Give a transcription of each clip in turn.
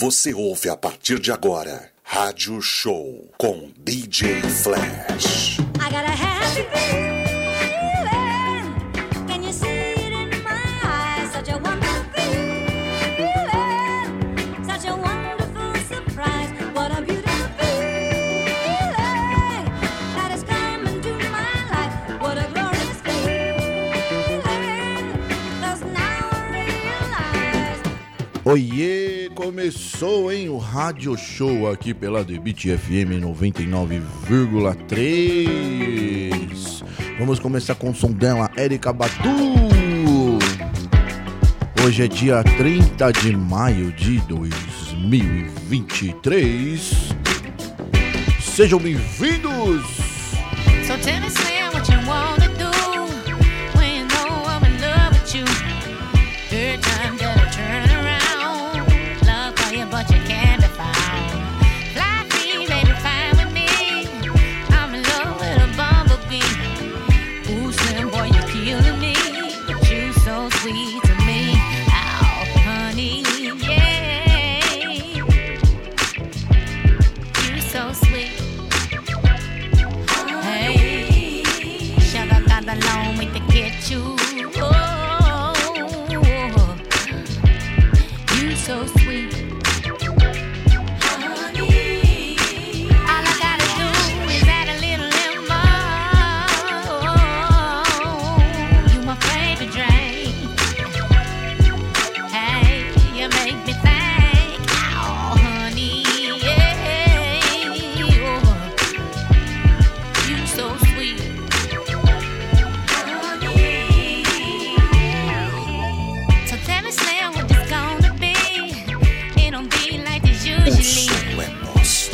Você ouve a partir de agora Rádio Show com DJ Flash. I got a happy feeling. Can you see it in my eyes? Such a wonderful. Such a wonderful. What a beautiful that is coming to my life. What a glorious now realize. Oiê! começou, hein? O Rádio Show aqui pela Debit FM 99,3. Vamos começar com o som dela, Erika Batu. Hoje é dia 30 de maio de 2023. Sejam bem-vindos!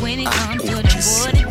when it comes to the water.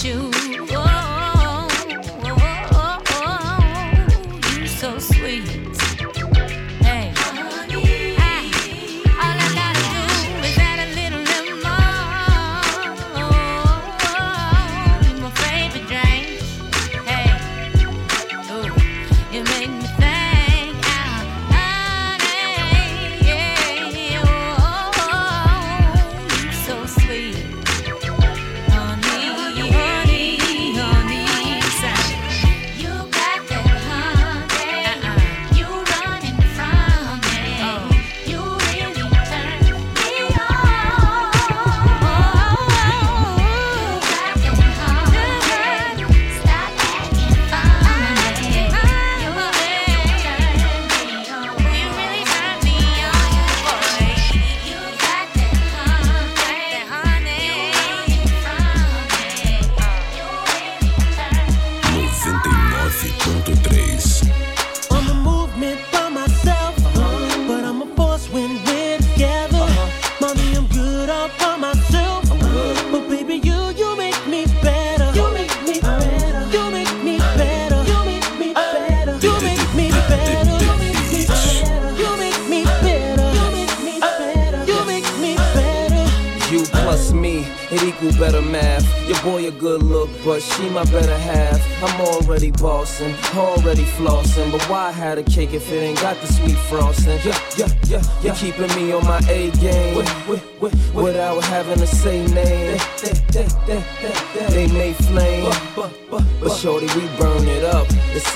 shoes.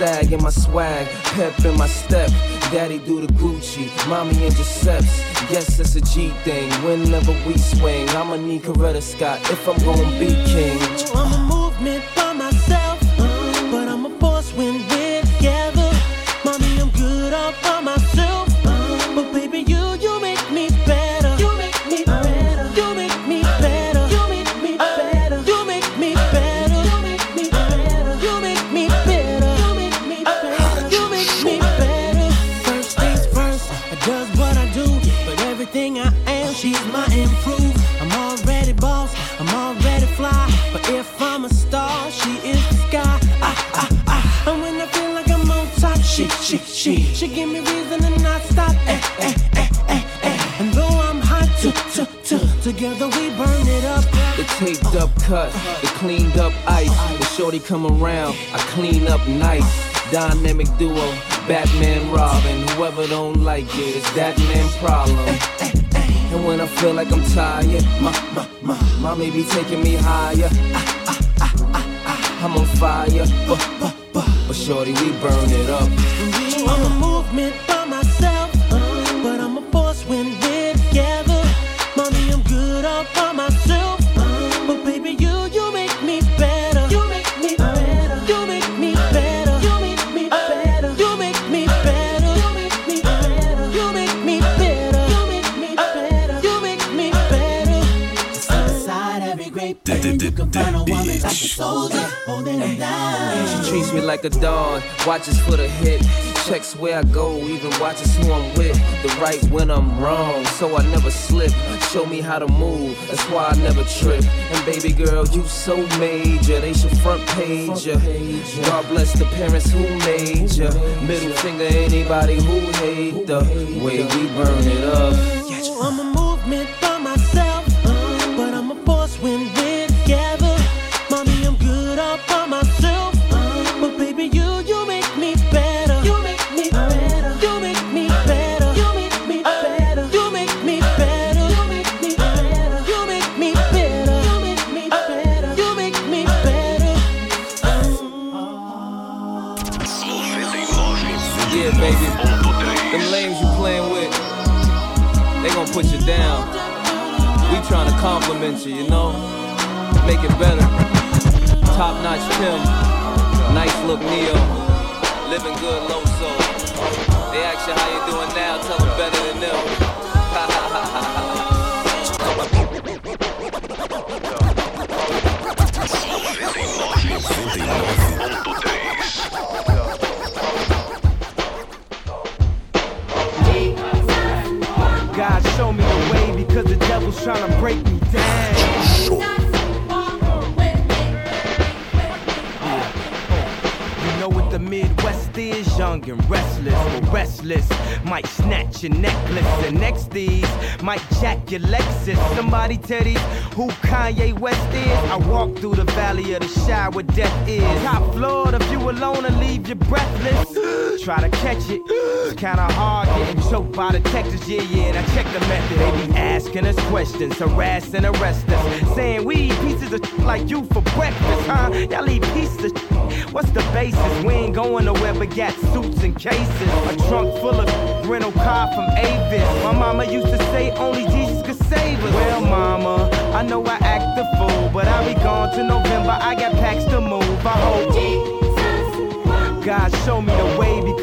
Sag in my swag, pep in my step. Daddy do the Gucci, mommy in Giuseppe's. Yes, it's a G thing. Whenever we swing, I'ma need Coretta Scott if I'm gonna be king. I'm a movement the cleaned up ice. The shorty come around, I clean up nice. Dynamic duo, Batman Robin. Whoever don't like it, it's that man problem. And when I feel like I'm tired, my, my, my, mommy be taking me higher. Ah, ah, ah. I'm on fire, but, but, but, but shorty, we burn it up. I'm She treats me like a dog, watches for the hit. Checks where I go, even watches who I'm with. The right when I'm wrong, so I never slip. Show me how to move, that's why I never trip. And baby girl, you so major, they should front page ya. God bless the parents who made ya. Middle finger anybody who hate the way we burn it up. I'm a movement compliment you, you know? Make it better. Top notch Tim, nice look Neo, living good low soul. They ask you how you doing now, tell them better than them. God show me the way because the devil's trying to break me down. You know what the Midwest is, young and restless, but restless. Might snatch your necklace, and next these might jack your Lexus. Somebody tell these who Kanye West is. I walk through the valley of the shadow where death is. Top floor, the view alone and leave you breathless. Try to catch it, kinda hard getting choked by Texas. Yeah, yeah, and I check the method. They be asking us questions, harass and arrest us, saying we eat pieces of like you for breakfast, huh? Y'all eat pieces of What's the basis? We ain't going nowhere but got suits and cases. A trunk full of rental car from Avis. My mama used to say only Jesus could save us. Well, mama, I know I act the fool, but I'll be gone to November. I got packs to move.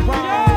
My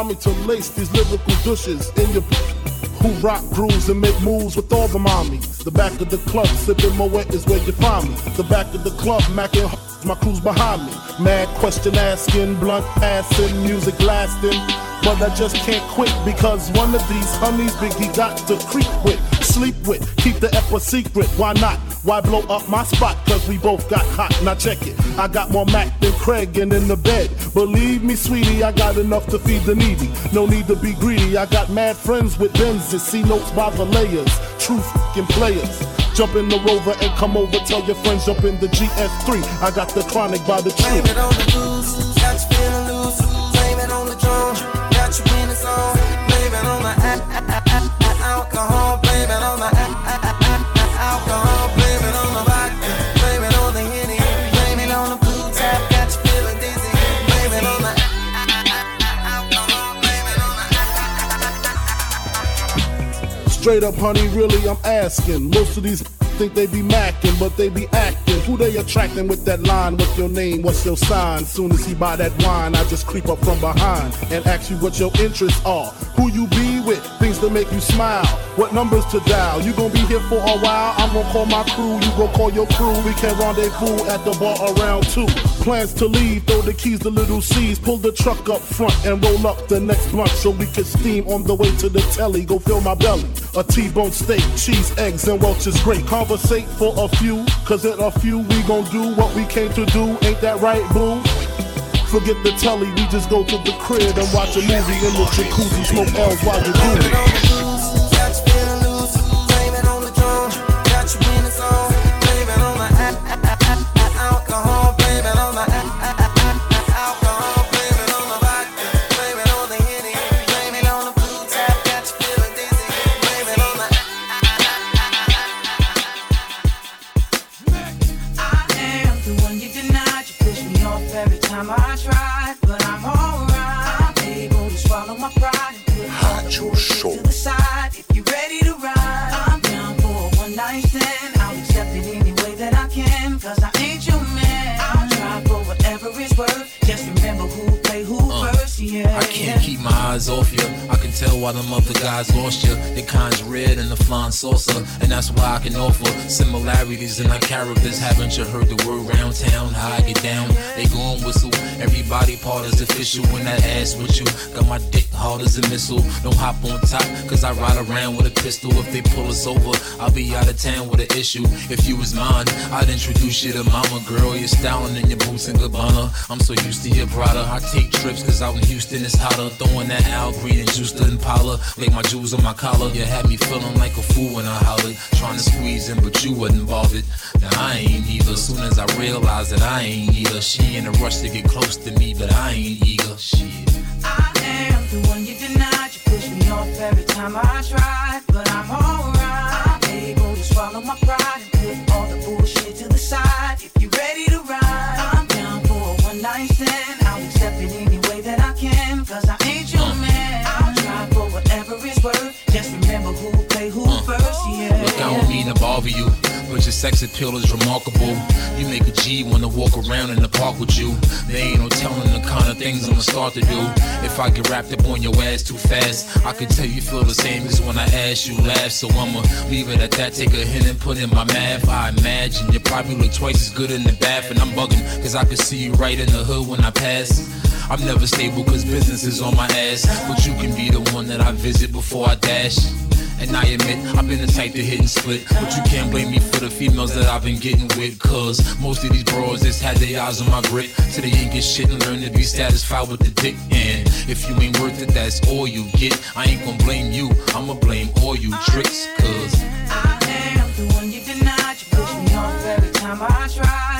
allow me to lace these lyrical douches in your who rock grooves and make moves with all the mommies. The back of the club, sipping Moet is where you find me. The back of the club, macking my crew's behind me. Mad question asking, blunt passing, music lasting. But I just can't quit because one of these honeys Biggie got to creep with, sleep with, keep the a secret. Why not? Why blow up my spot? Cause we both got hot. Now check it. I got more Mac than Craig and in the bed. Believe me, sweetie, I got enough to feed the needy. No need to be greedy. I got mad friends with Benzes, see notes by the layers. True fucking players. Jump in the rover and come over. Tell your friends jump in the GS3. I got the chronic by the tree. Straight up, honey, really, I'm asking. Most of these think they be macking, but they be acting. Who they attracting with that line? What's your name? What's your sign? Soon as he buy that wine, I just creep up from behind and ask you what your interests are. Who you be with? To make you smile. What numbers to dial? You gonna be here for a while? I'm gonna call my crew. You gonna call your crew. We can rendezvous at the bar around two. Plans to leave, throw the keys to little C's. Pull the truck up front and roll up the next blunt so we can steam on the way to the telly. Go fill my belly. A T-bone steak, cheese, eggs, and Welch's great. Conversate for a few, cause in a few we gon' do what we came to do. Ain't that right, boo? Forget the telly, we just go to the crib and watch a movie in the jacuzzi, smoke L's while you do it. Why them other guys lost you. Their kind's red and the flying saucer, and that's why I can offer similarities in our characters. Haven't you heard the word round town? How I get down? They gon' whistle. Everybody part is official when that ass with you. Got my dick hard as a missile. Don't hop on top, cause I ride around with a pistol. If they pull us over, I'll be out of town with an issue. If you was mine, I'd introduce you to mama. Girl, you're styling in your boots and Gabbana. I'm so used to your Prada. I take trips cause out in Houston it's hotter. Throwing that Al Green and juice to Impala. Like my jewels on my collar. You had me feeling like a fool when I hollered. Trying to squeeze in, but you wasn't bothered. Now I ain't either. Soon as I realized that I ain't either. She in a rush to get close to me, but I ain't eager. Shit. I am the one you denied. You push me off every time I try, but I'm alright. I'm able to swallow my pride and put all the bullshit to the side. If you're ready to ride, I'm down for a one night stand. I'll accept it any way that I can, cause I ain't your man. I'll try for whatever it's worth. Just remember who play who first, yeah. Look, I don't mean to bother you, but your sex appeal is remarkable. You make a G wanna walk around in the park with you. There ain't no telling the kind of things I'ma start to do. If I get wrapped up on your ass too fast, I can tell you feel the same as when I ask you laugh. So I'ma leave it at that. Take a hint and put in my math. I imagine you probably look twice as good in the bath, and I'm bugging cause I can see you right in the hood when I pass. I'm never stable cause business is on my ass. But you can be the one that I visit before I dash. And I admit, I've been the type to hit and split. But you can't blame me for the females that I've been getting with. Cause most of these bros just had their eyes on my grip. So they ain't get shit and learn to be satisfied with the dick. And if you ain't worth it, that's all you get. I ain't gonna blame you, I'ma blame all you tricks. Cause I am the one you denied. You push me off every time I try,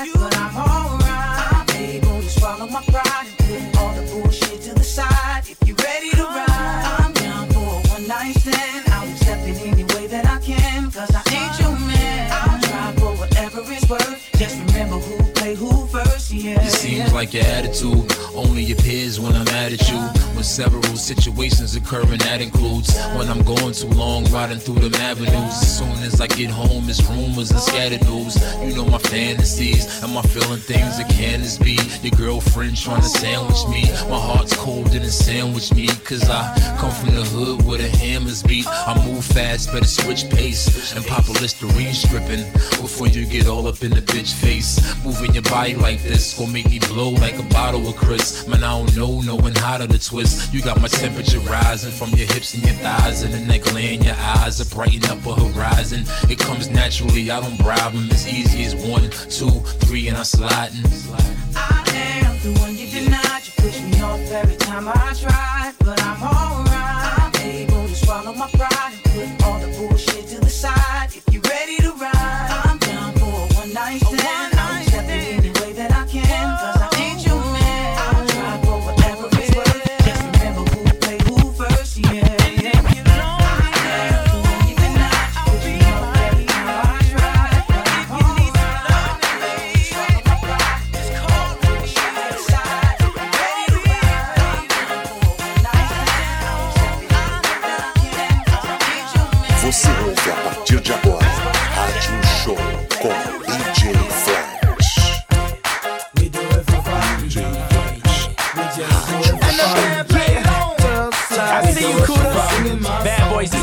yeah. It seems like your attitude only appears when I'm mad at you. When several situations occur, and that includes when I'm going too long riding through them avenues. As soon as I get home, it's rumors and scattered news. You know my fantasies and my feeling things that can this be. Your girlfriend trying to sandwich me. My heart's cold, didn't sandwich me. Cause I come from the hood where the hammers beat. I move fast, better switch pace and pop a Listerine stripping before you get all up in the bitch face. Moving your body like this gon' make me blow like a bottle of Chris. Man, I don't know, knowing how to twist. You got my temperature rising from your hips and your thighs and the neckline in your eyes. A brighten up a horizon. It comes naturally, I don't bribe 'em. As easy as one, two, three, and I'm sliding. I am the one you denied. You push me off every time I try, but I'm alright.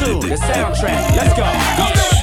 2, the soundtrack. Let's go.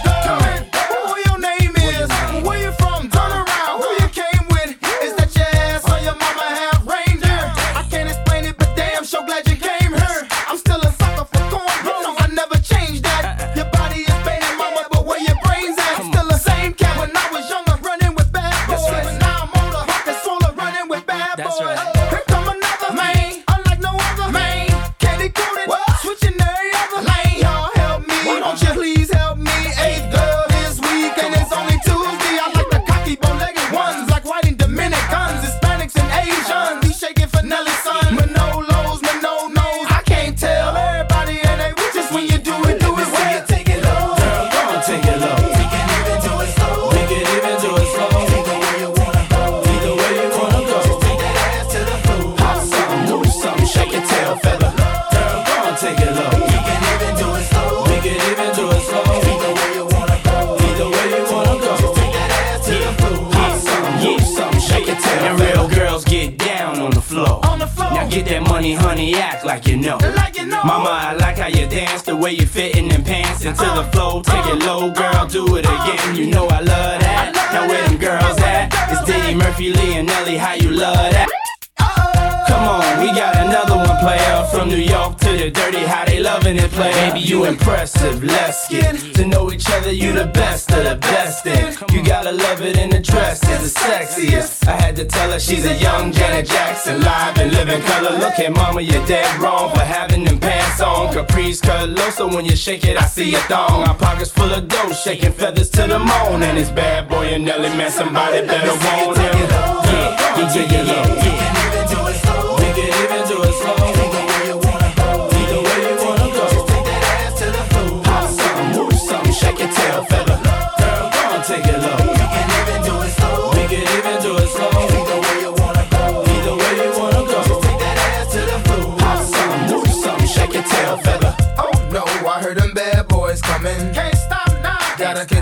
When you shake it, I see a thong. Our pockets full of dough, shaking feathers to the moon. And it's bad boy and Nelly, man, somebody better want him. Yeah, yeah, yeah, yeah, yeah.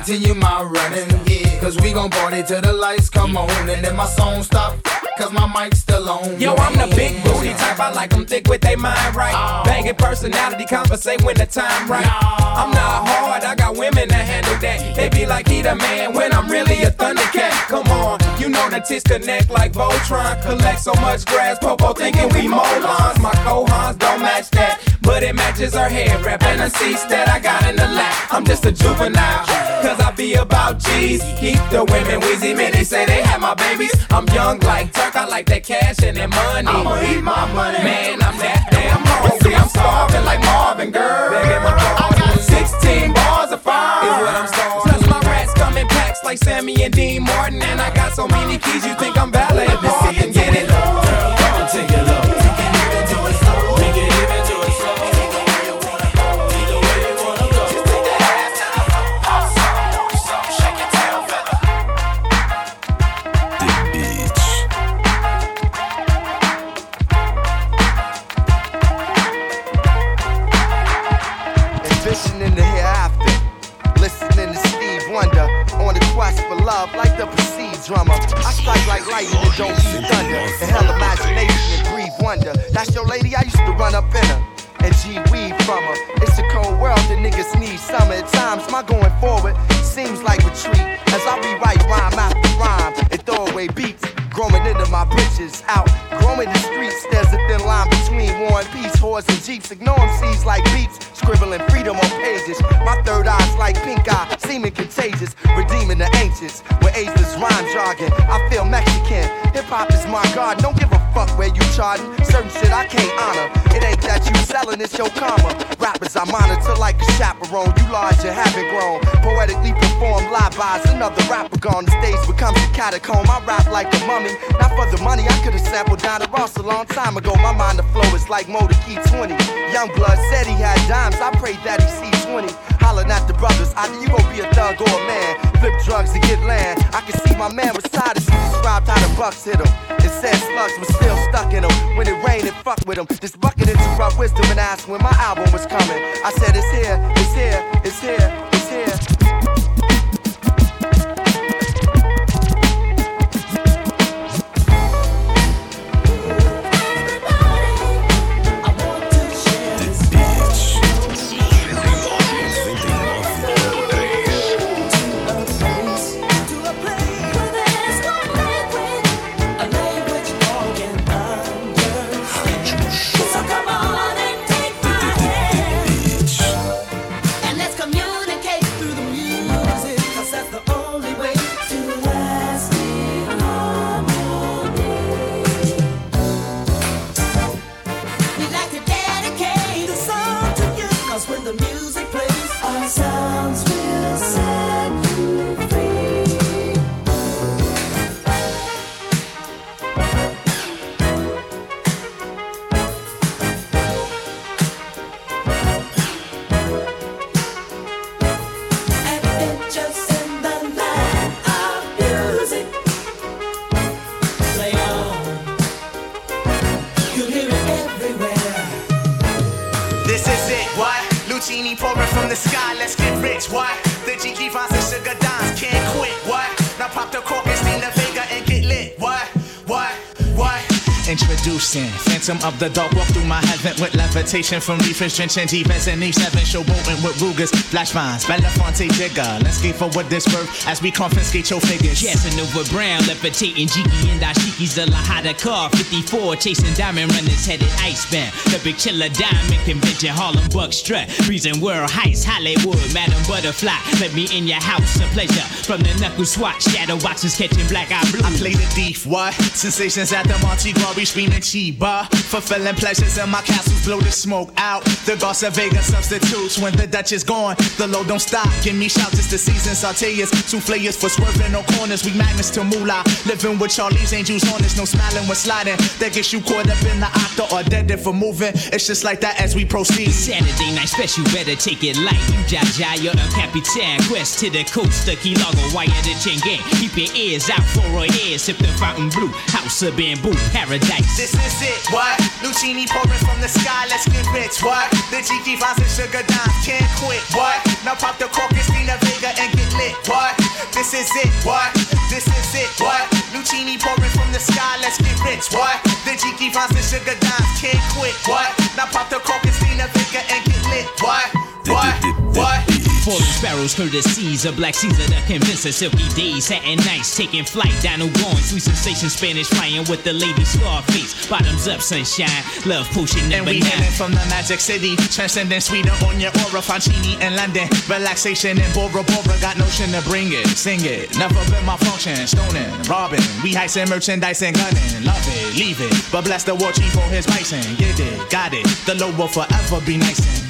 Continue my running. Yeah. Cause we gon' party till the lights come on. And then my song stop, cause my mic's still on. Yo, I'm the big booty type. I like them thick with their mind right. Oh. Banging personality, conversate when the time right. I'm not hard, I got women that handle that. They be like, he the man when I'm really a thundercat. Come on, you know the tits connect like Voltron. Collect so much grass, Popo thinking we molons. My cohons don't match that, but it matches her hair wrap and the seats that I got in the lap. I'm just a juvenile, cause I be about G's. Keep the women wheezy, man. They say they have my babies. I'm young like Turk, I like that cash and that money. I'ma eat my money. Man, I'm that damn hungry. I'm starving like Marvin, girl. My pardon. 16 bars of fire is what I'm starving. Plus my rats come in packs like Sammy and Dean Martin. And I got so many keys, you think I'm ballet parking. Get it? Drummer. I strike like lightning and don't need thunder. Inhale imagination and breathe wonder. That's your lady, I used to run up in her. And G weed from her. It's a cold world, the niggas need summer. At times, my going forward seems like retreat. As I rewrite rhyme after rhyme and throw away beats. Growing into my britches, out, growing the streets. There's a thin line between war and peace, whores and jeeps. Ignore seeds like beats, scribbling freedom on pages. My third eye's like pink eye, seeming contagious, redeeming the ancients with ageless Hop is my god. Don't give a fuck where you charting. Certain shit I can't honor. It ain't that you selling, it's your karma. Rappers I monitor like a chaperone. You large and haven't grown. Poetically perform live eyes. Another rapper gone. The stage becomes a catacomb. I rap like a mummy. Not for the money, I could've sampled Donna Ross a long time ago. My mind the flow is like Motor Key 20. Young blood said he had dimes. I prayed that he see 20. Hollering at the brothers. Either you gon' be a thug or a man. Flip drugs and get land. I can see my man tired as he described how the bucks hit him. It said slugs was still stuck in him. When it rained, it fucked with him. This bucket interrupt wisdom and asked when my album was coming. I said it's here, it's here, it's here, it's here. Introducing Phantom of the Dark Walk through my heaven with levitation from reefers drenching defense and E7 showboating with Rugers, Flash Vines, Belafonte Digger. Let's skate for what this worth as we confiscate your figures. yes Casanova Brown, levitating Jiki and Dashiki's the Lahada car. 54, chasing diamond runners headed icebound. The big chiller diamond convention, Harlem Buck strut. Breezing world heights, Hollywood, Madam Butterfly. Let me in your house, a pleasure. From the knuckle swatch, shadow boxes catching black eye blue. I play the thief, what? Sensations at the Monte Glory screaming Chiba. Fulfilling pleasures in my castles, blow the smoke out. The Garza Vega substitutes when the Dutch is gone. The load don't stop. Give me shouts, it's the season. Sauteas, souffleurs for swerving no corners. We magnets to moolah. Living with Charlie's angels on us, no smiling when sliding. That gets you caught up in the octa or dead for moving. It's just like that as we proceed. Saturday night special, better take it light. You Jaja, you're a Capitan. Quest to the coast, the Key Largo, wire the chain gang. Keep your ears out for our ears. Sip the fountain blue, house of bamboo, paradise. This is it, what? Lucini pouring from the sky, let's get rich, what? The Gigi Vines and Sugar Dimes can't quit, what? Now pop the cork and the Vega and get lit, what? This is it, what? This is it, what? Lucini pouring from the sky, let's get rich, what? The Jiki finds the sugar dimes, can't quit, what? Now pop the cork and Stina Vega and get lit, what? What? What? Falling sparrows through the seas, a black Caesar that convince a silky days. Satin nights, taking flight down the one. Sweet sensation, Spanish flying with the lady Scarface. Bottoms up, sunshine, love potion And number we nine. from the magic city, transcending sweeter on your aura, Fancini in London. Relaxation in Bora Bora, got notion to bring it, sing it. Never been my function, stoning, robbing. We heisting merchandise and gunning, love it, leave it. But bless the war chief for his pricing, get it, got it. The low will forever be nice Yeah,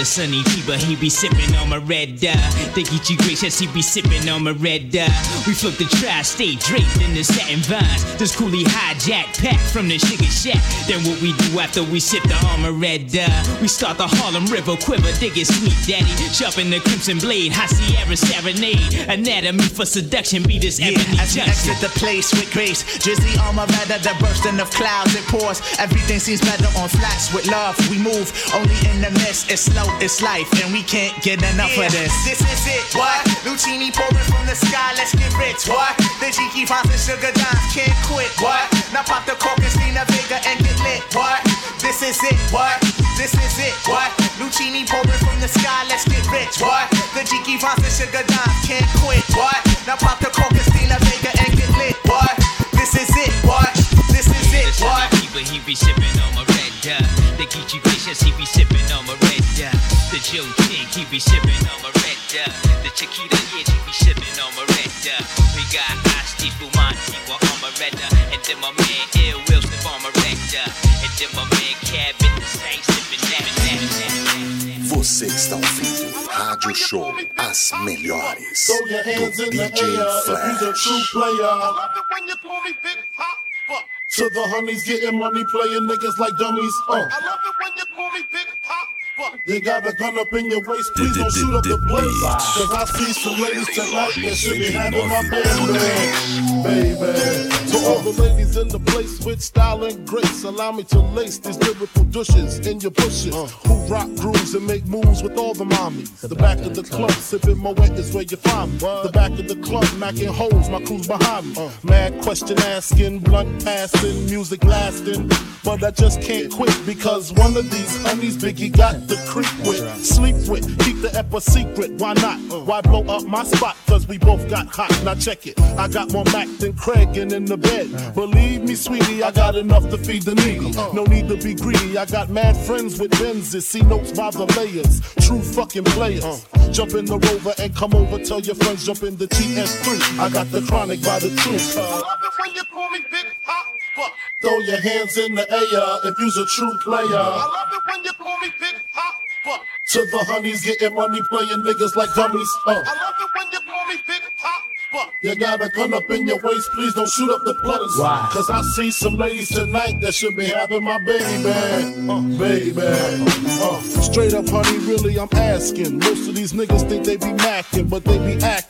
the sunny fever, he be sipping on my red uh, dye. They get you gracious, he be sipping on my red dye. We float the tri-state draped in the satin vines. This coolie hijack pack from the sugar shack. Then what we do after we sip the armor red dye? We start the Harlem River quiver, dig it sweet daddy. Sharpen the crimson blade, high Sierra serenade. Anatomy for seduction, be this Yeah, ebony as junction. exit the place with grace, drizzly armor rather the bursting of clouds it pours. Everything seems better on flats with love. We move only in the mist. It's slow, it's life, and we can't get enough of this. This is it, what? Lucini pouring from the sky, let's get rich, what? The Jiki finds the sugar dimes, can't quit, what? Now pop the cork and Stina Vega and get lit, what? This is it, what? This is it, what? Lucini pouring from the sky, let's get rich, what? The Jiki finds the sugar dimes, can't quit, what? Now pop the cork and Stina Vega and get lit, what? This is it, what? This is it, what? Fever, he be sipping on my red dye. The Geechee Gracious, he be sipping on my red dye. Joe Chick, he be sipping on my. The Chiquita, yeah, he be sipping on my. We got Asti Fumanti, well, on my. And then my man Ill Will sip on my. And then my man Cabin, the same sipping that, that, that. Você está ouvindo Rádio Show, as melhores Throw your hands do DJ Flash. you's a true player. To the honeys getting money, playing niggas like dummies. Uh. I love it when you call me Big Pop. You got a gun up in your waist, please don't shoot up the place. Cause I see some ladies tonight that should be having my baby. In the place with style and grace, allow me to lace these lyrical douches in your bushes. Uh. Who rock grooves and make moves with all the mommies. The back of the club, sipping my wet is where you find me. The back of the club, macking holes, my crew's behind me. Uh. Mad question asking, blunt passing, music lasting. But I just can't quit because one of these honeys Biggie got the creep with, sleep with, keep the ep a secret. Why not? Uh. Why blow up my spot? Cause we both got hot. Now check it. I got more Mac than Craig and in the bed. Believe me, sweetie, I got enough to feed the needy. No need to be greedy. I got mad friends with Benzes. See notes by the layers. True fucking players. Jump in the rover and come over. Tell your friends jump in the GS3. I got the chronic by the truth. I love it when you call me Big Pop. Throw your hands in the air if you's a true player. I love it when you call me Big Pop. To the honeys getting money, playing niggas like dummies. Uh. I love it when you call me Big Pop. You got a gun up in your waist, please don't shoot up the place. Why? Cause I see some ladies tonight that should be having my baby. Uh, baby. Uh, straight up, honey, really, I'm asking. Most of these niggas think they be macking, but they be acting.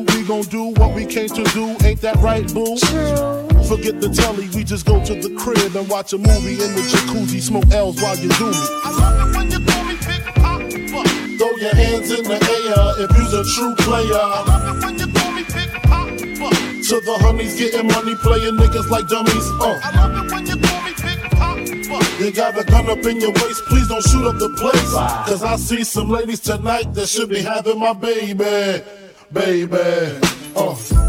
we gon' do what we came to do. Ain't that right, boo? Forget the telly, we just go to the crib and watch a movie in the jacuzzi, smoke L's while you do me. I love it when you call me Big Papa. Throw your hands in the air if you's a true player. I love it when you call me Big Papa. To the honeys getting money, playing niggas like dummies. Uh. I love it when you call me Big Papa. You got a gun up in your waist, please don't shoot up the place. Cause I see some ladies tonight that should be having my baby. Baby. Uh.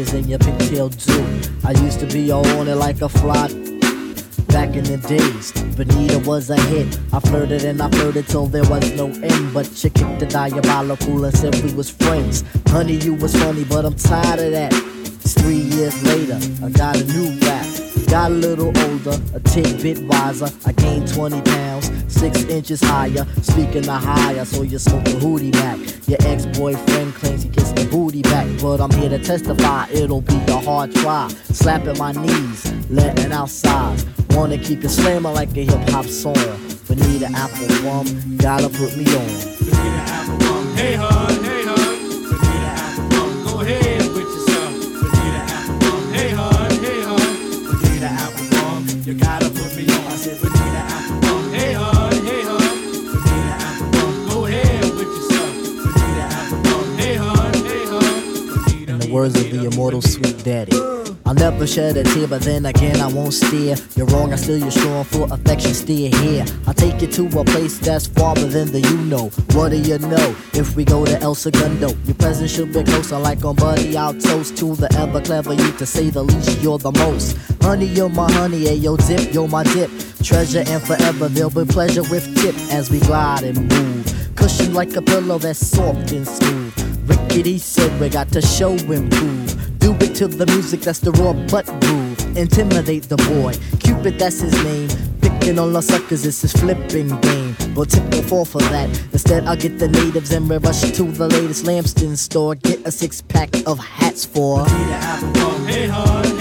Knickers and your pigtail zoo I used to be all on it like a fly Back in the days, Benita was a hit. I flirted and I flirted till there was no end. But you kicked the diabolical and said we was friends. Honey, you was funny, but I'm tired of that. It's three years later, I got a new rap. Got a little older, a tidbit wiser. I gained 20 pounds, six inches higher. Speaking of higher, so you smoke a hootie back. Your ex boyfriend claims he booty back. But I'm here to testify, it'll be a hard try. Slapping my knees, letting out sighs. Wanna keep it slamming like a hip hop song. Vanita Apple Rum, gotta put me on. Immortal sweet daddy. I'll never shed a tear, but then again I won't steer. You're wrong, I still you're strong for affection, steer here. I'll take you to a place that's farther than the you know. What do you know? If we go to El Segundo, your presence should be closer, like on Buddy. I'll toast to the ever clever you, to say the least. You're the most. Honey, you're my honey, hey, yo, dip, you're my dip. Treasure and forever, there'll be pleasure with tip as we glide and move. Cushion like a pillow that's soft and smooth. Rickety said we got to show and prove. To the music that's the raw butt groove. Intimidate the boy. Cupid, that's his name. Picking on the suckers, it's his flipping game. But tip will fall for that. Instead, I'll get the natives and we rush to the latest Lambston store. Get a six pack of hats for. Hey.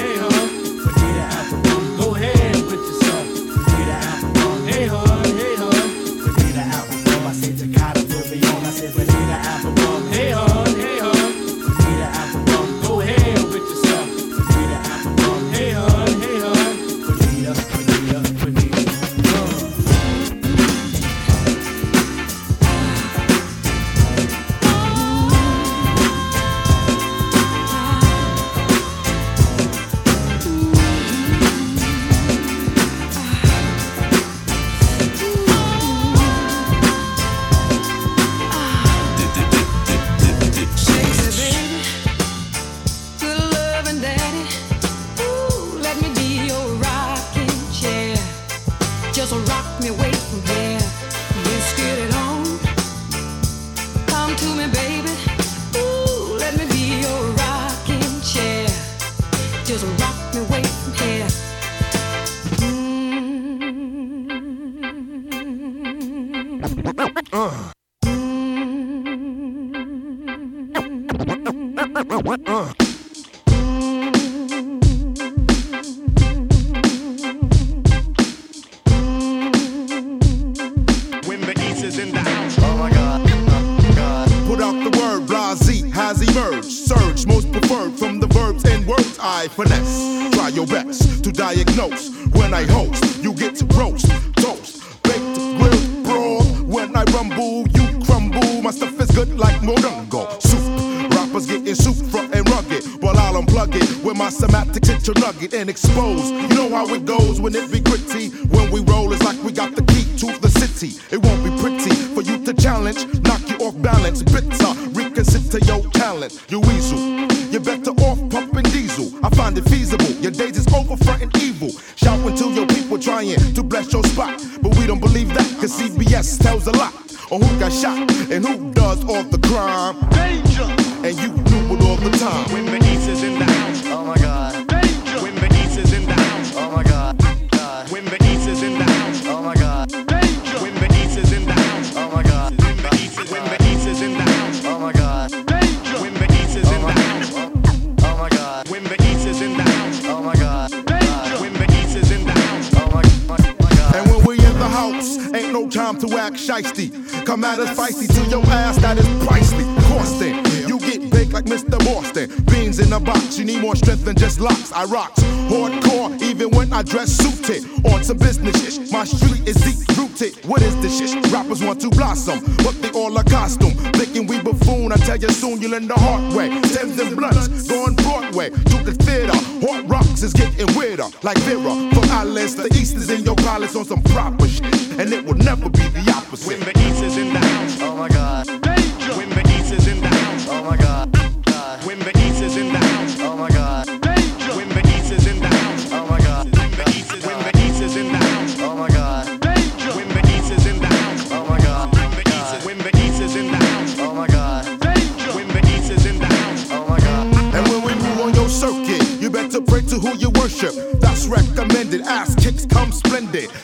Suited. On some business shit, my street is deep rooted. What is this shit? Rappers want to blossom, but they all a costume. Thinking we buffoon, I tell you soon you'll learn the hard way. Thames and blunts, going Broadway to the theater. Hot rocks is getting weirder, like Vera. From Alice, the East is in your palace on some proper shit, and it will never be the opposite. When the East is in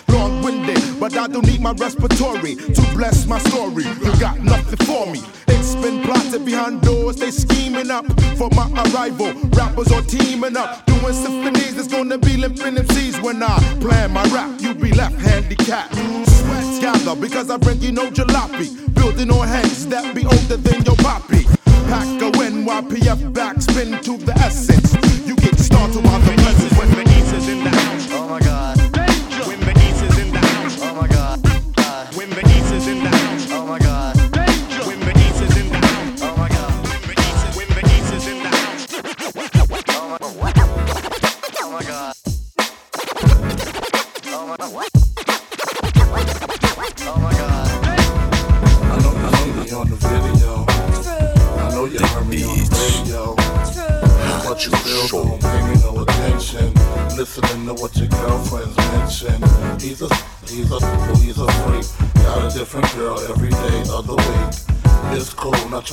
long winded, but I don't need my respiratory to bless my story. You got nothing for me. It's been plotted behind doors, they scheming up for my arrival. Rappers are teaming up, doing symphonies. It's gonna be limping MCs when I plan my rap. You be left handicapped. Sweats gather because I bring you no jalopy. Building on heads that be older than your poppy. Pack a NYPF backspin to the essence. You get started while the presence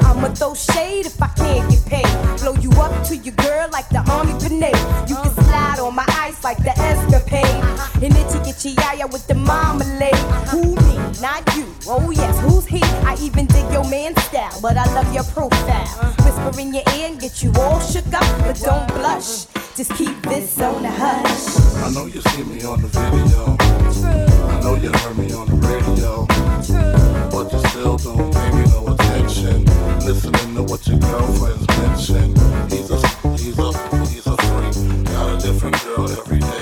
I'ma throw shade if I can't get paid. Blow you up to your girl like the army grenade. You can slide on my ice like the escapade. And itchy get yaya with the marmalade. Who? Not you. Oh yes, who's he? I even dig your man style, but I love your profile. Whisper in your ear and get you all shook up, but don't blush. Just keep this on the hush. I know you see me on the video. I know you heard me on the radio. But you still don't pay me no attention. Listening to what your girlfriends mention. He's a, he's a, he's a freak. Got a different girl every day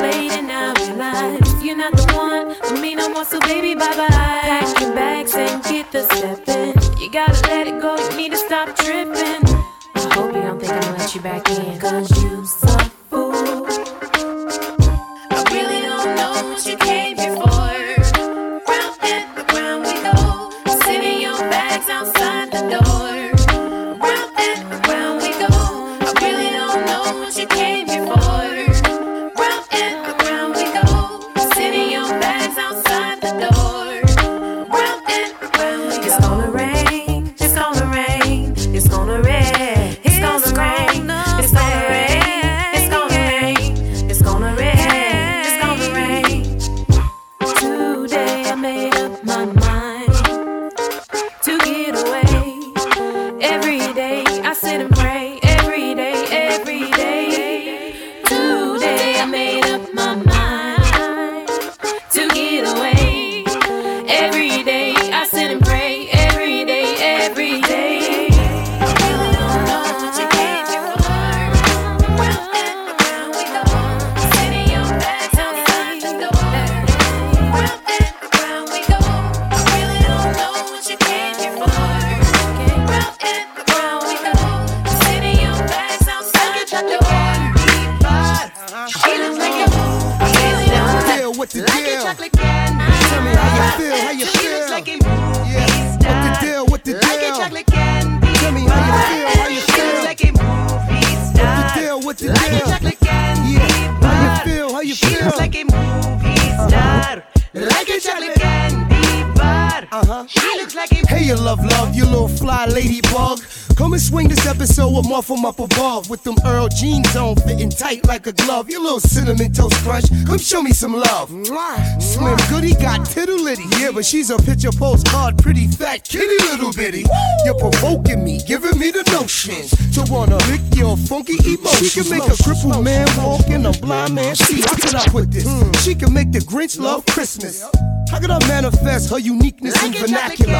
Played and now realize you're not the one for me no more. So baby, bye bye. Bar. Uh-huh. She looks like a Hey, you love, love, you little fly ladybug. Come and swing this episode with Muff 'em up above. With them Earl jeans on, fitting tight like a glove. You little cinnamon toast crunch. Come show me some love. Slim Goody got tittle litty. Yeah, but she's a picture postcard, pretty fat kitty little bitty. You're provoking me, giving me the notions to wanna lick your funky emotions. She can make a crippled man walk and a blind man see. How could I put this? She can make the Grinch love Christmas. How could I manifest her uniqueness in like chocolate vernacular?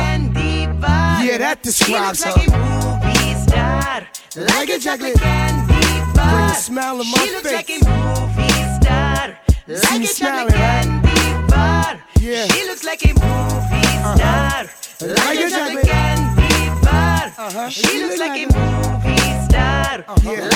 Yeah, that describes her. Like a. Like a chocolate candy bar. Bring a smile on my She looks face. like a movie star. Like a chocolate candy bar. Yeah. She looks like a movie star. Like a chocolate candy bar. She looks like a movie star.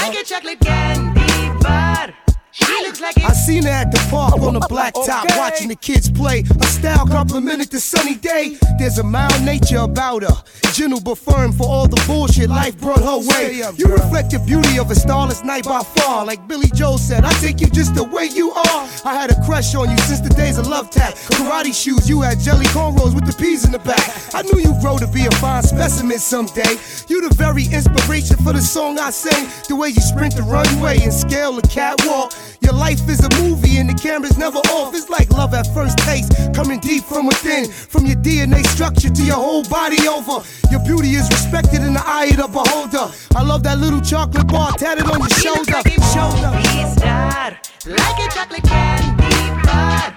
Like a chocolate candy bar. Like I seen her at the park on the blacktop watching the kids play. A style complimented the sunny day. There's a mild nature about her. Gentle but firm for all the bullshit life brought her way. You reflect the beauty of a starless night by far. Like Billy Joel said, I take you just the way you are. I had a crush on you since the days of love tap. Karate shoes, you had jelly cornrows with the peas in the back. I knew you'd grow to be a fine specimen someday. You the very inspiration for the song I sing. The way you sprint the runway and scale the catwalk. Your life is a movie and the camera's never off. It's like love at first taste, coming deep from within. From your DNA structure to your whole body over. Your beauty is respected in the eye of the beholder. I love that little chocolate bar tatted on your shoulder. like a shoulder. star. Like a chocolate candy bar.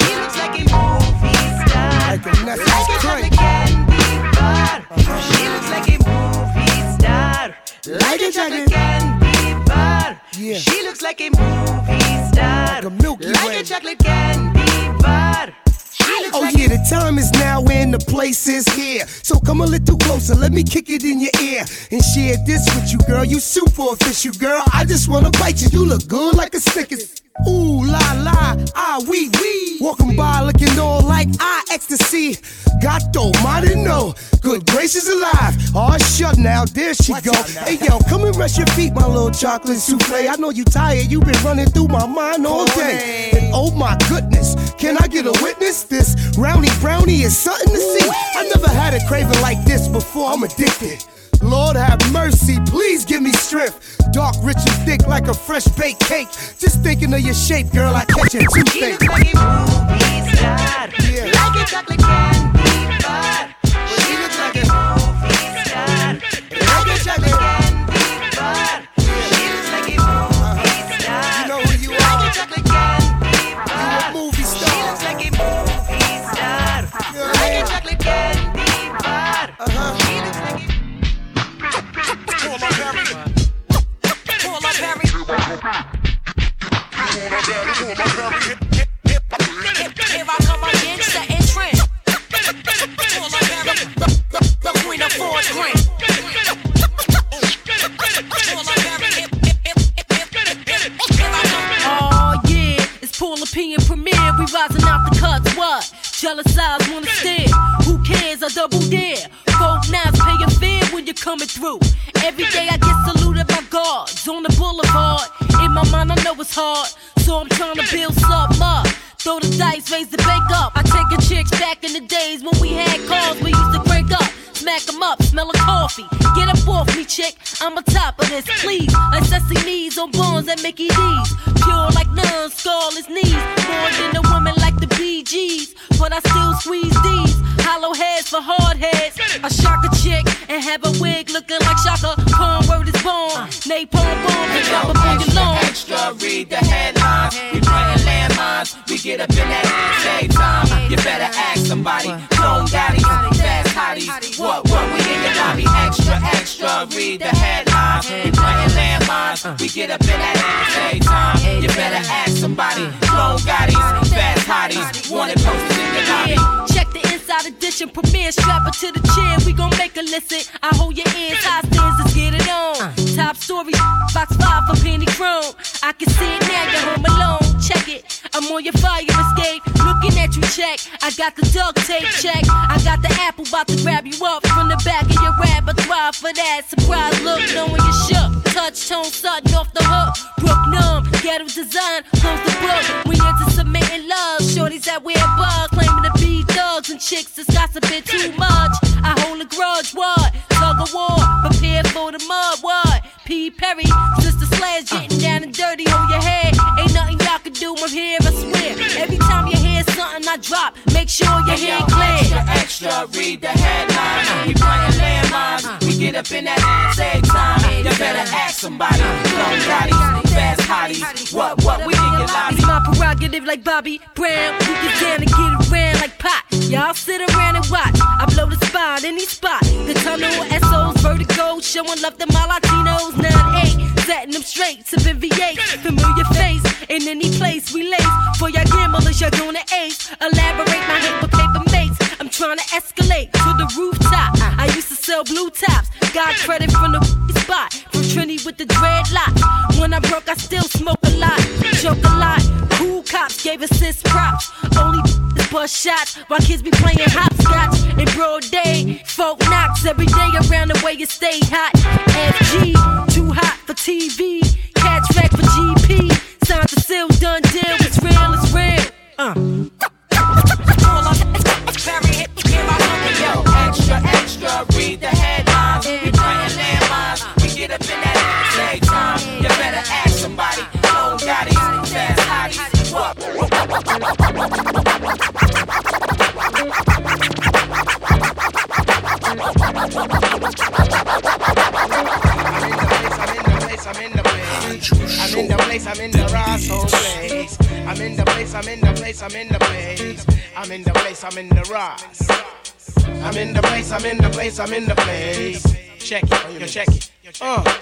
She looks like a movie star. Like a Like a chocolate candy bar. She looks like a movie star. Like a chocolate candy bar. Yeah. She looks like a movie star. Like a Milky Way. Like a chocolate candy bar. Oh like yeah, the time is now and the place is here. So come a little closer, let me kick it in your ear and share this with you, girl. You super official, girl. I just wanna bite you. You look good like a Snickers. Ooh la la, ah wee wee. Walking by looking all like I ecstasy. Gato, mighty no. Good gracious alive. Oh shut now, there she go. Hey yo, come and rest your feet, my little chocolate souffle. I know you tired, you been running through my mind all day. And oh my goodness, can I get a witness? This brownie brownie is something to see. I never had a craving like this before. I'm addicted. Lord have mercy, please give me strength. Dark, rich, and thick like a fresh baked cake. Just thinking of your shape, girl, I catch a toothache. like star. Like a chocolate candy Here I come again. The, the, the queen of four green. Oh yeah, it's. We rising out the cuts. What? Jealous eyes wanna stare. Who cares? I double dare. Folk now pay your fare when you're coming through. Every day I get saluted by guards on the boulevard. In my mind, I know it's hard, so I'm trying to build something up. Throw the dice, raise the bank up. I take a chicks back in the days when we had cars. We used to crank up. Smack 'em up, smell of coffee. Get up off me, chick. I'm on top of this, please. Like Sesame's on bones at Mickey D's. Pure like none, scarless knees. More than a woman like the Bee Gees. But I still squeeze these. Hollow heads for hard heads. I shock a chick and have a wig looking like Chaka. Khan word is born. Napalm bomb and drop up on your lawn. Extra, read the headlines. We landmines. We get up in that ass every time. You better ask somebody. Clone daddies, fast hotties. What, what, we in the lobby. Extra, extra, read the headlines. We playing landmines. We get up in that ass every time. You better ask somebody. Clone daddies, fast hotties. Wanted posters edition premiere. Strap her to the chair. We gon' make her listen. I hold your ears hostage. Let's get it on. Uh. Top story, box five for penny chrome. I can see it now. You're home alone. Check it. I'm on your fire escape. Looking at you, check. I got the duct tape check. I got the apple about to grab you up from the back of your repertoire for that surprise look, knowing you shook. Touch tone sudden off the hook. Brook numb, ghetto design, close the book. We into submitting love. Shorties that wear bug, chicks that's gossiping too much. I hold a grudge, what? Tug of war, prepare for the mud, what? P. Perry, drop, make sure your head clear. Extra, extra, read the headlines. We playing landmines. We get up in that ass every time. You better ask somebody. Long bodies, fast hotties. What, what, we in your lobby. It's my prerogative like Bobby Brown. You get down and get around like pot. Y'all sit around and watch. I blow the spot, any spot. The tunnel, SOs, vertigo, showing love to my Latinos. 9-8, setting them straight. Sipping V8, familiar face. In any place we lace. For y'all gamblers, you're gonna ace. Elaborate my hate with paper mates. I'm trying to escalate to the rooftop. I used to sell blue tops. Got credit from the spot. From Trini with the dreadlock. When I broke, I still smoke a lot. Choke a lot. Cool cops gave assist props. Only bust shots while kids be playing hopscotch in broad day. Folk knocks every day around the way you stay hot. FG, too hot for TV. Catch back for GP. Signed the seal, done deal. It's real, it's real. Uh. Extra, extra, read the headlines. We playing landmines. We get up in that ass every time. You better ask somebody. Long bodies, fast hotties. What? Place, I'm in the Rosso place. I'm in the place, I'm in the place, I'm in the place. I'm in the place, I'm in the Ross. I'm in the place, I'm in the place, I'm in the place. Check it, yo, check it. Uh.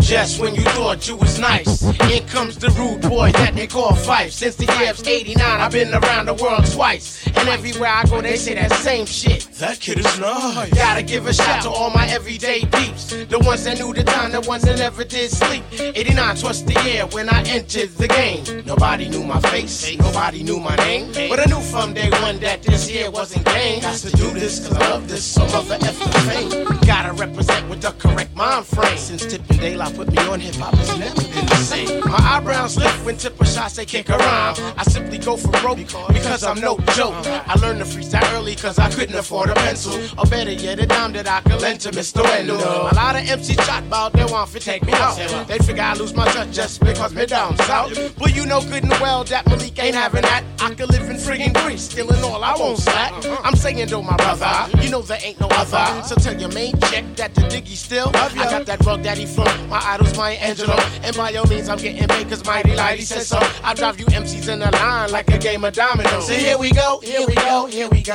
Just when you thought you was nice, in comes the rude boy that they call Phife. Since the year of 89, I've been around the world twice. And everywhere I go, they say that same shit. That kid is nice. Gotta give a shout to all my everyday peeps. The ones that knew the time, the ones that never did sleep. 89 was the year when I entered the game. Nobody knew my face, nobody knew my name. But I knew from day one that this year wasn't game. Got to do this cause I love this, so mother F the fame. Gotta represent with the correct mind frame. Since tipping daylight put me on hip hop, has never been the same. My eyebrows lift when tipper shots say kick a rhyme. I simply go for broke because I'm no joke. I learned to freestyle early cause I couldn't afford a pencil. Or better yet, a dime that I could lend to Mr. Wendell. A lot of MCs chat about they want to take me out. They figure I lose my touch just because me down south. But you know good and well that Malik ain't having that. I could live in friggin' Greece, stealing all I won't slack. I'm saying though, my brother, you know there ain't no other. So tell your main chick that the diggy still. I got that rug daddy flow. My idol's my Angelo. And by all means, I'm getting paid cause Mighty Lighty says so. I drive you MCs in a line like a game of dominoes. So here we go, here we go, here we go.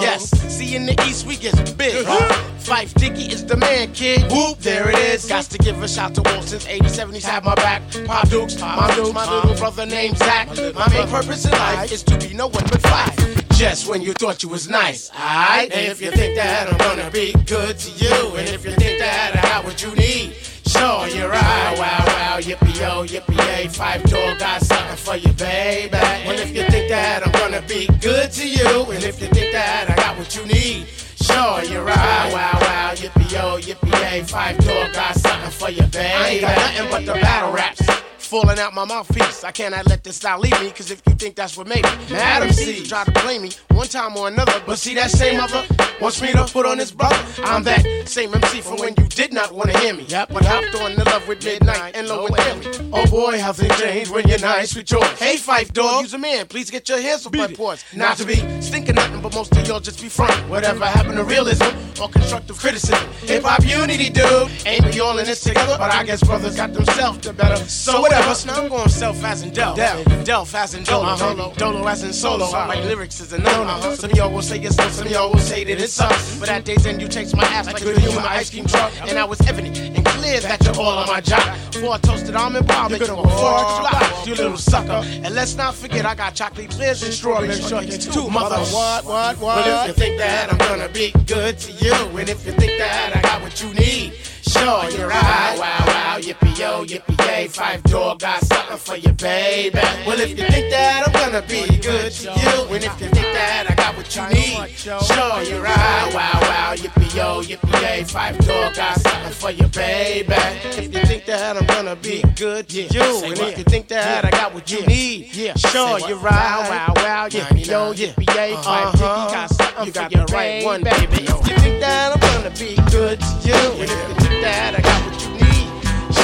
Yes, see in the East we get big. Uh-huh. Phife Diggy is the man, kid. Whoop, there it is. Got to give a shout to Wolf since 87. He's had my back. Pop Dukes, my Dukes, my little brother named Zach. My main purpose in life is to be no one but Phife. Just when you thought you was nice, alright? And if you think that I'm gonna be good to you, and if you think that I got what you need, sure you're right. Wow, wow, yippee yo, yippee yay. Phife Dawg got something for you, baby. Well, if you think that I'm gonna be good to you, and if you think that I got what you need, Sure, you're right. Wow, wow, yippee yo, yippee yay. Phife Dawg got something for you, baby. I ain't got nothing but the battle raps. Falling out my mouthpiece. I cannot let this style leave me, cause if you think that's what made me, Madam C try to blame me one time or another. But see, that same mother wants me to put on his brother. I'm that same MC from when you did not want to hear me. Yep, but hopped on the love with midnight and low and Philly. Oh boy, how things change when you're nice with yours. Hey, Phife Dawg, use a man. Please get your hands off my ports. Not to be stinking nothing, but most of y'all just be front. Whatever happened to realism or constructive criticism? Hip hop unity, dude. Ain't we all in this together? But I guess brothers got themselves the better. So whatever. Now I'm going self as in Del. Delph as in Dolo. Uh-huh. Dolo as in solo. My lyrics is a no no. Some of y'all will say it's so, some of y'all will say that it sucks. But at day's end, you chase my ass like good human ice cream truck. And I was evident and clear that you're all on my job. I toasted almond bar, make you a four fly, you little sucker. And let's not forget, I got chocolate clears and strawberry shortcakes too, mother. What, what, what? But if you think that I'm gonna be good to you, and if you think that I got what you need, Sure, you're right. Wow, wow, yippee yo, yippee yay. Phife Dawg got something for you, baby. Well, if you think that I'm gonna be good to you, and if you think that I got what you need, sure, you're right. Wow, wow, yippee yo, yippee yay. Phife Dawg got something for you, baby. If you think that I'm gonna be good to you, and if you think that I got what you need, sure, you're right. Wow, wow, yippee yo, yippee yay. Five uh-huh. got something you got the right one, baby. If you think that I'm gonna be good to you, and if you that I got what you need,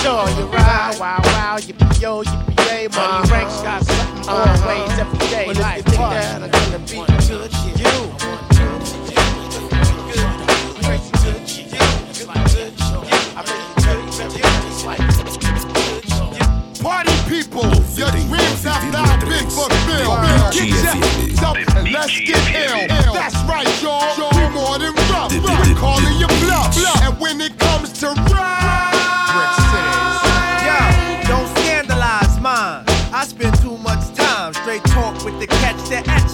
sure, you're right. Wow, wow, yippee yo, yippee yay. Money ranks got something always every day. Well, if you think that I'm gonna be good to you. Party people, your dreams have now been fulfilled. Get your up and let's get ill. That's right, y'all. We more than rough. We're calling you bluff. And when it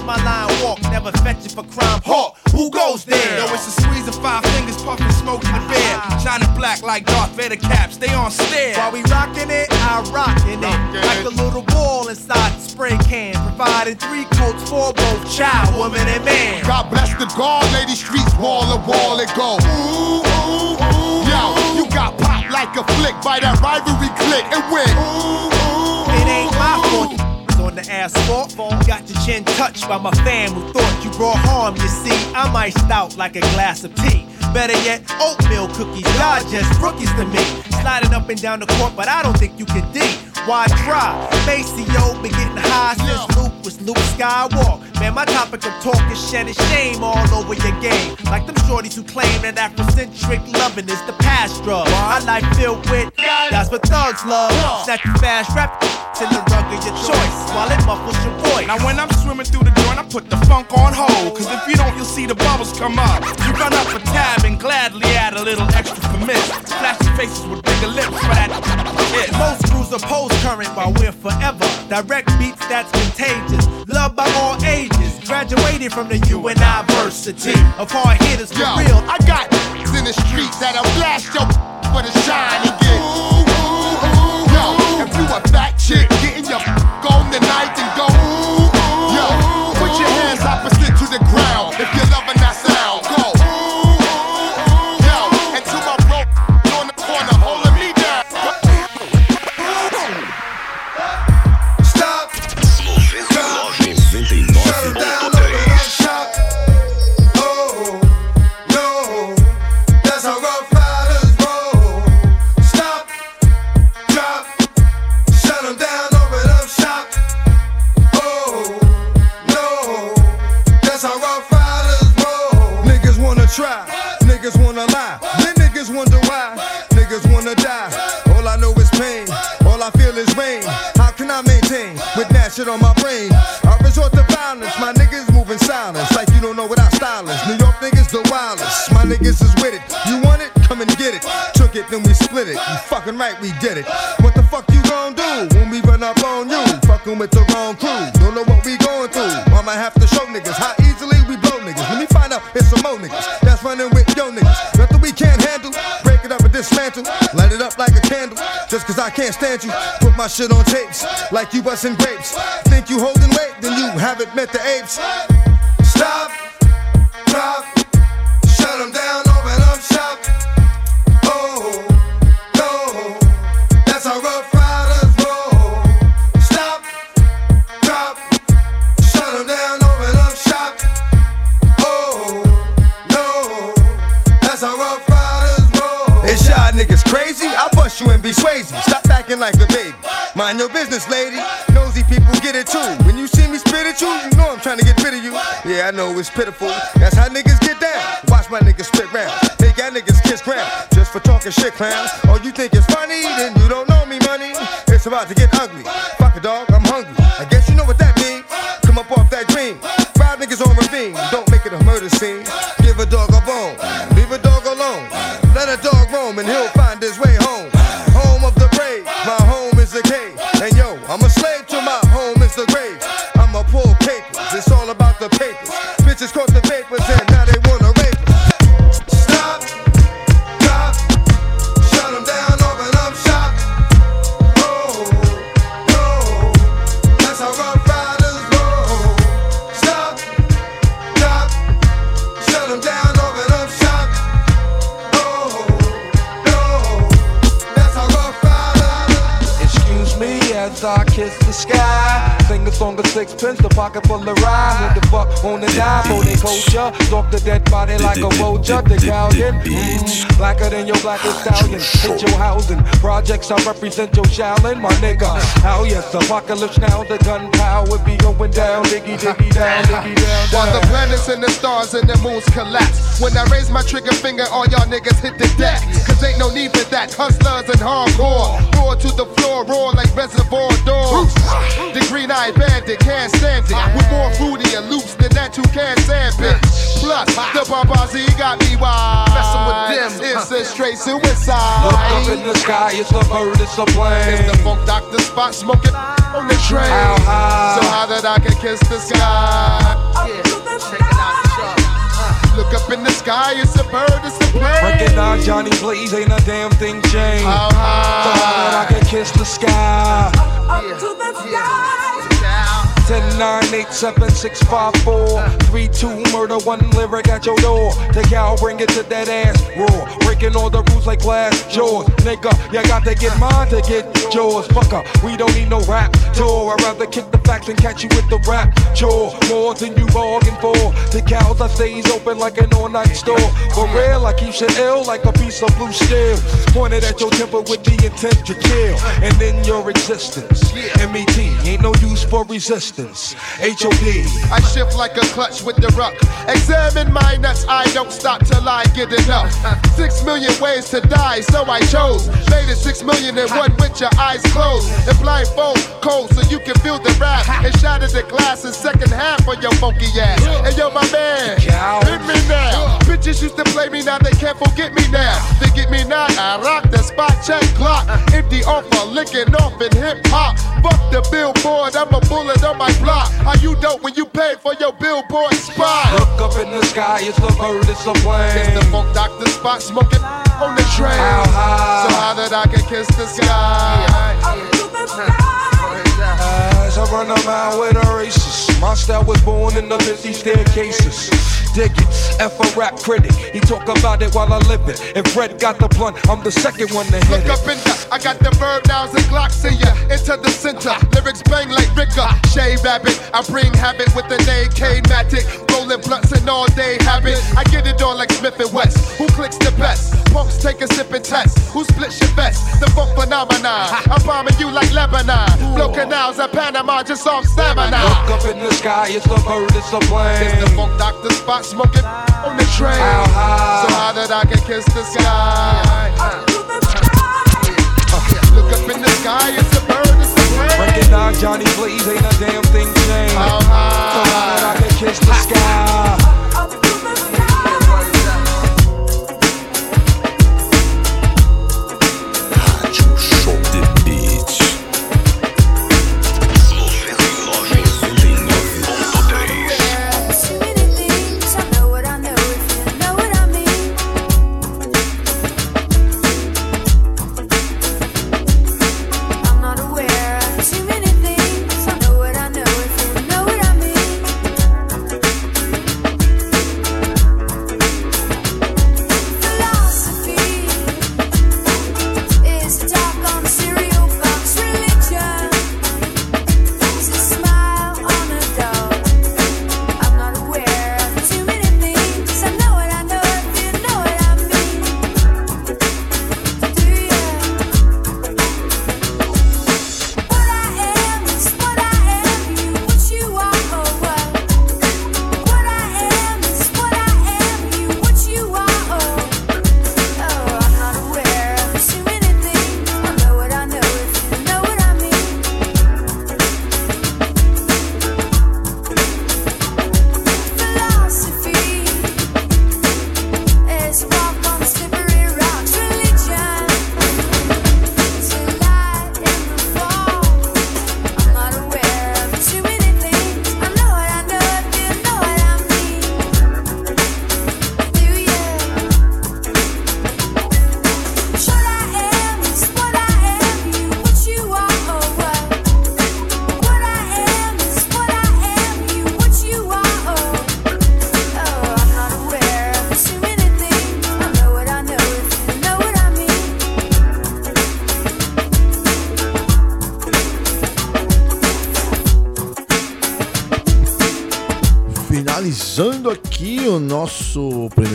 my line walk. Never fetch it for crime. Hawk, who goes there? Yo, it's a squeeze of five fingers, puffing smoke in the bed. Shining black like Darth Vader caps, they on stare. While we rockin' it, I rockin' it. Like a little ball inside the spray can. Providing three coats for both child, woman, and man. God bless the guard, lady streets, wall to wall it go. Ooh, ooh, ooh. Yo, you got popped like a flick by that rivalry click and went. Ooh, ooh, It ain't my fault. The asphalt, got your chin touched by my fam who thought you brought harm. You see, I'm iced out like a glass of tea. Better yet, oatmeal cookies, y'all just rookies to me. Sliding up and down the court, but I don't think you can D. Why try? Maceo been getting high since Luke was Luke Skywalker. Man, my topic of talk is shedding shame all over your game. Like them shorties who claim that Afrocentric loving is the past drug. My life filled with that's what thugs love. Snatch your fast rap in the rug of your choice while it muffles your voice. Now when I'm swimming through the joint, I put the funk on hold. Cause if you don't, you'll see the bubbles come up. You run up a tab and gladly add a little extra commit. Flashy faces with bigger lips for that hit. Most crews oppose current while we're forever. Direct beats that's contagious. Loved by all ages. Graduated from the university of hard hitters for Yo, real. I got in the street that'll blast your for the shine and get. Ooh, ooh, ooh. Yo, if you a fat chick, getting your niggas is with it. You want it? Come and get it. Took it, then we split it. You fucking right, we did it. What the fuck you gon' do when we run up on you? Fucking with the wrong crew. Don't know what we going through. I'ma have to show niggas how easily we blow niggas. Let me find out it's some more niggas that's running with yo niggas. Nothing we can't handle. Break it up and dismantle. Light it up like a candle. Just cause I can't stand you. Put my shit on tapes like you busting grapes. Think you holding weight, then you haven't met the apes. Stop, pitiful. That's how niggas get down. Watch my niggas spit round. Make y'all niggas kiss ground. Just for talking shit, clowns. Blackest stallion. Hit your housing. Projects, I represent your Shaolin, my nigga. Hell yes, apocalypse now. The gunpowder be going down. Diggy, diggy down, diggy down. While the planets and the stars and the moons collapse. When I raise my trigger finger, all y'all niggas hit the deck. Cause ain't no need for that. Hustlers and hardcore. Roar to the floor, roar like reservoir dogs. The green eyed bandit can't stand it. With more fruity and loops than that you can't stand it. Plus, the Bombazi got me wild. Messing with them, It's a straight suicide. Look up in the sky, it's a bird, it's a plane. It's the Funk Doctor Spock smoking on the train. How high? So high that I can kiss the sky. Yeah, check it out, Look up in the sky, it's a bird, it's a plane. Recognize Johnny Blaze, ain't a damn thing changed. How high? So high that I can kiss the sky. Ten nine eight seven six five four three two murder one lyric at your door. Take out, bring it to that ass roar. Breaking all the rules like glass jaws, nigga. You got to get mine to get yours. Fucker, we don't need no rap tour. I'd rather kick the facts and catch you with the rap chore. More than you bargained for. The cows I stays open like an all night store. For real, I keep shit ill like a piece of blue steel. Pointed at your temper with the intent to kill. And then your existence. MET ain't no use for resistance. HOD. I shift like a clutch with the ruck. Examine my nuts, I don't stop till I get enough. Six million ways to die, so I chose. Made it six million and one with your eyes closed. And blindfold cold so you can feel the rap. And shatter the glass in second half of your funky ass. And yo, my man, hit me now. Bitches used to play me, now they can't forget me now. They get me now, I rock the spot, check clock. Empty offer, licking off in hip hop. Fuck the billboard, I'm a bullet on my block. How you dope when you pay for your billboard spot? Look up in the sky, it's a bird, it's a plane. It's the Funk Doctor Spock, smoking on the train. How high? So high that I can kiss the sky. As I run a mile with a racist. My style was born in the busy staircases. Dig it, F a rap critic. He talk about it while I live it. If Fred got the blunt, I'm the second one to hit Look it. up in the, I got the verb nouns and glocks in ya. Into the center, lyrics bang like Ricker. Shay Rabbit, I bring habit with an AK Matic. Rolling blunts and all day habit. I get it on like Smith and West. Who clicks the best? Punks take a sip and test. Who splits your vest? The funk phenomenon. I'm bombing you like Lebanon. Blow canals at Panama just off stamina. Look up in the sky, it's a bird, it's a plane. It's the Funk Doctor Spock smoking on the train. How high? So high that I can kiss the sky. Look up in the sky, plane. Recognize Johnny Blaze, ain't a damn thing changed. High? So high that I can kiss the sky.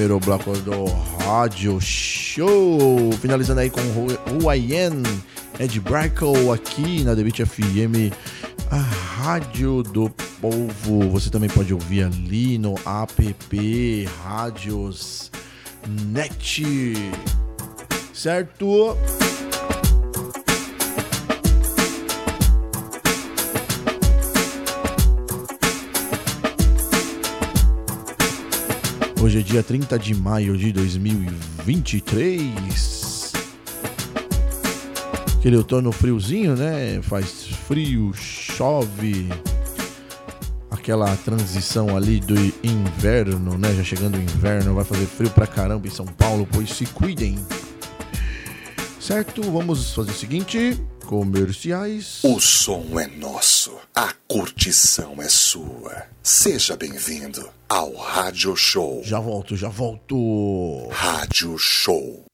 Primeiro bloco do Rádio Show. Finalizando aí com o Ian Ed Brackle aqui na The Beat FM, a Rádio do Povo. Você também pode ouvir ali no app Rádios Net. Certo? Hoje é dia 30 de maio de 2023. Aquele outono friozinho, né? Faz frio, chove. Aquela transição ali do inverno, né? Já chegando o inverno, vai fazer frio pra caramba em São Paulo, pois se cuidem. Certo? Vamos fazer o seguinte: comerciais. O som é nosso, a curtição é sua. Seja bem-vindo ao Rádio Show. Já volto, já volto. Rádio Show.